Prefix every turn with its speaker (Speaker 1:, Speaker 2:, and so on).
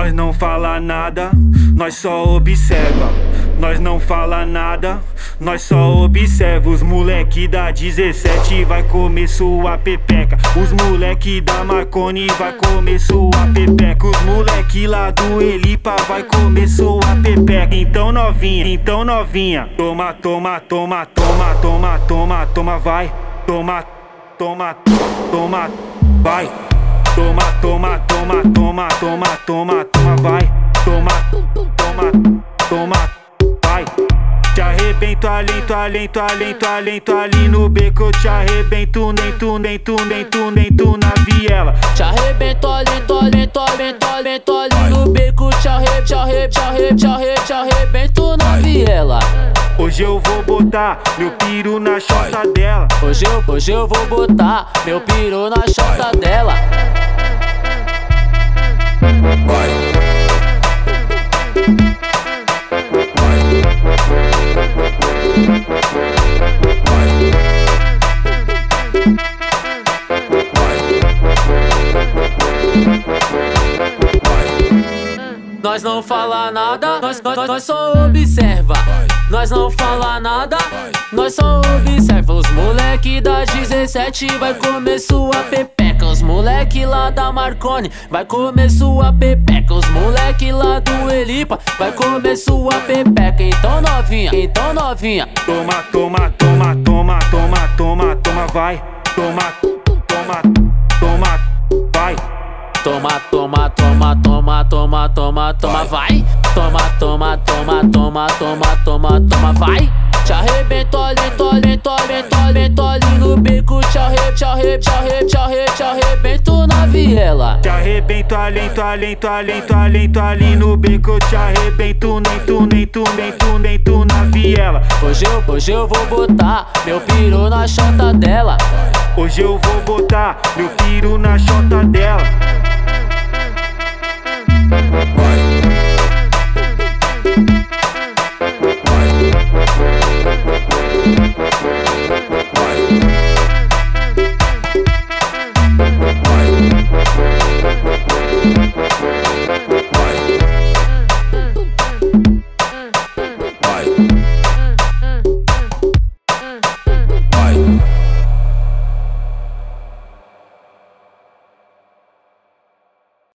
Speaker 1: Nós não fala nada, nós só observa. Nós não fala nada, nós só observa. Os moleque da 17 vai comer sua pepeca. Os moleque da Marconi vai comer sua pepeca. Os moleque lá do Elipa vai comer sua pepeca. Então novinha, então novinha. Toma, toma, toma, toma, toma, toma, toma, vai. Toma, toma, toma, vai. Toma, toma, toma, toma, toma, toma, toma, vai. Toma, toma, toma, vai. Te arrebento ali, tu ali, tu ali, tu ali, tu ali no beco. Eu te arrebento, nem tu, nem tu, nem tu, nem tu na viela.
Speaker 2: Te arrebento ali, tu ali, tu ali, tu ali, tu ali no beco. Te arrebento, te arrebento, te arrebento, te arrebento, te arrebento na viela.
Speaker 1: Hoje eu vou botar meu piro na chota dela.
Speaker 2: Hoje eu, hoje eu vou botar meu piro na chota dela. Nós não fala nada, nós, nós, nós só observa. Nós não fala nada, nós só observa. Os moleque da 17 vai comer sua pepeca. Os moleque lá da Marconi vai comer sua pepeca. Os moleque lá do Elipa vai comer sua pepeca. Então novinha, então novinha.
Speaker 1: Toma, toma, toma, toma, toma, toma, toma, vai. Toma, toma. Toma,
Speaker 2: toma, toma, toma, toma, toma, toma, vai. Toma, toma, toma, toma, toma, toma, toma, vai. Te arrebento ali, tu ali, tu ali no bico. Te arrebento, te arrebento, te arrebento, te arrebento, na viela.
Speaker 1: Te arrebento ali, tu ali, tu ali, no beco. Eu te arrebento, nem tu, nem tu, nem tu, nem tu na viela.
Speaker 2: Hoje eu, hoje eu vou botar meu piru na chota dela.
Speaker 1: Hoje eu vou botar meu piro na chota dela.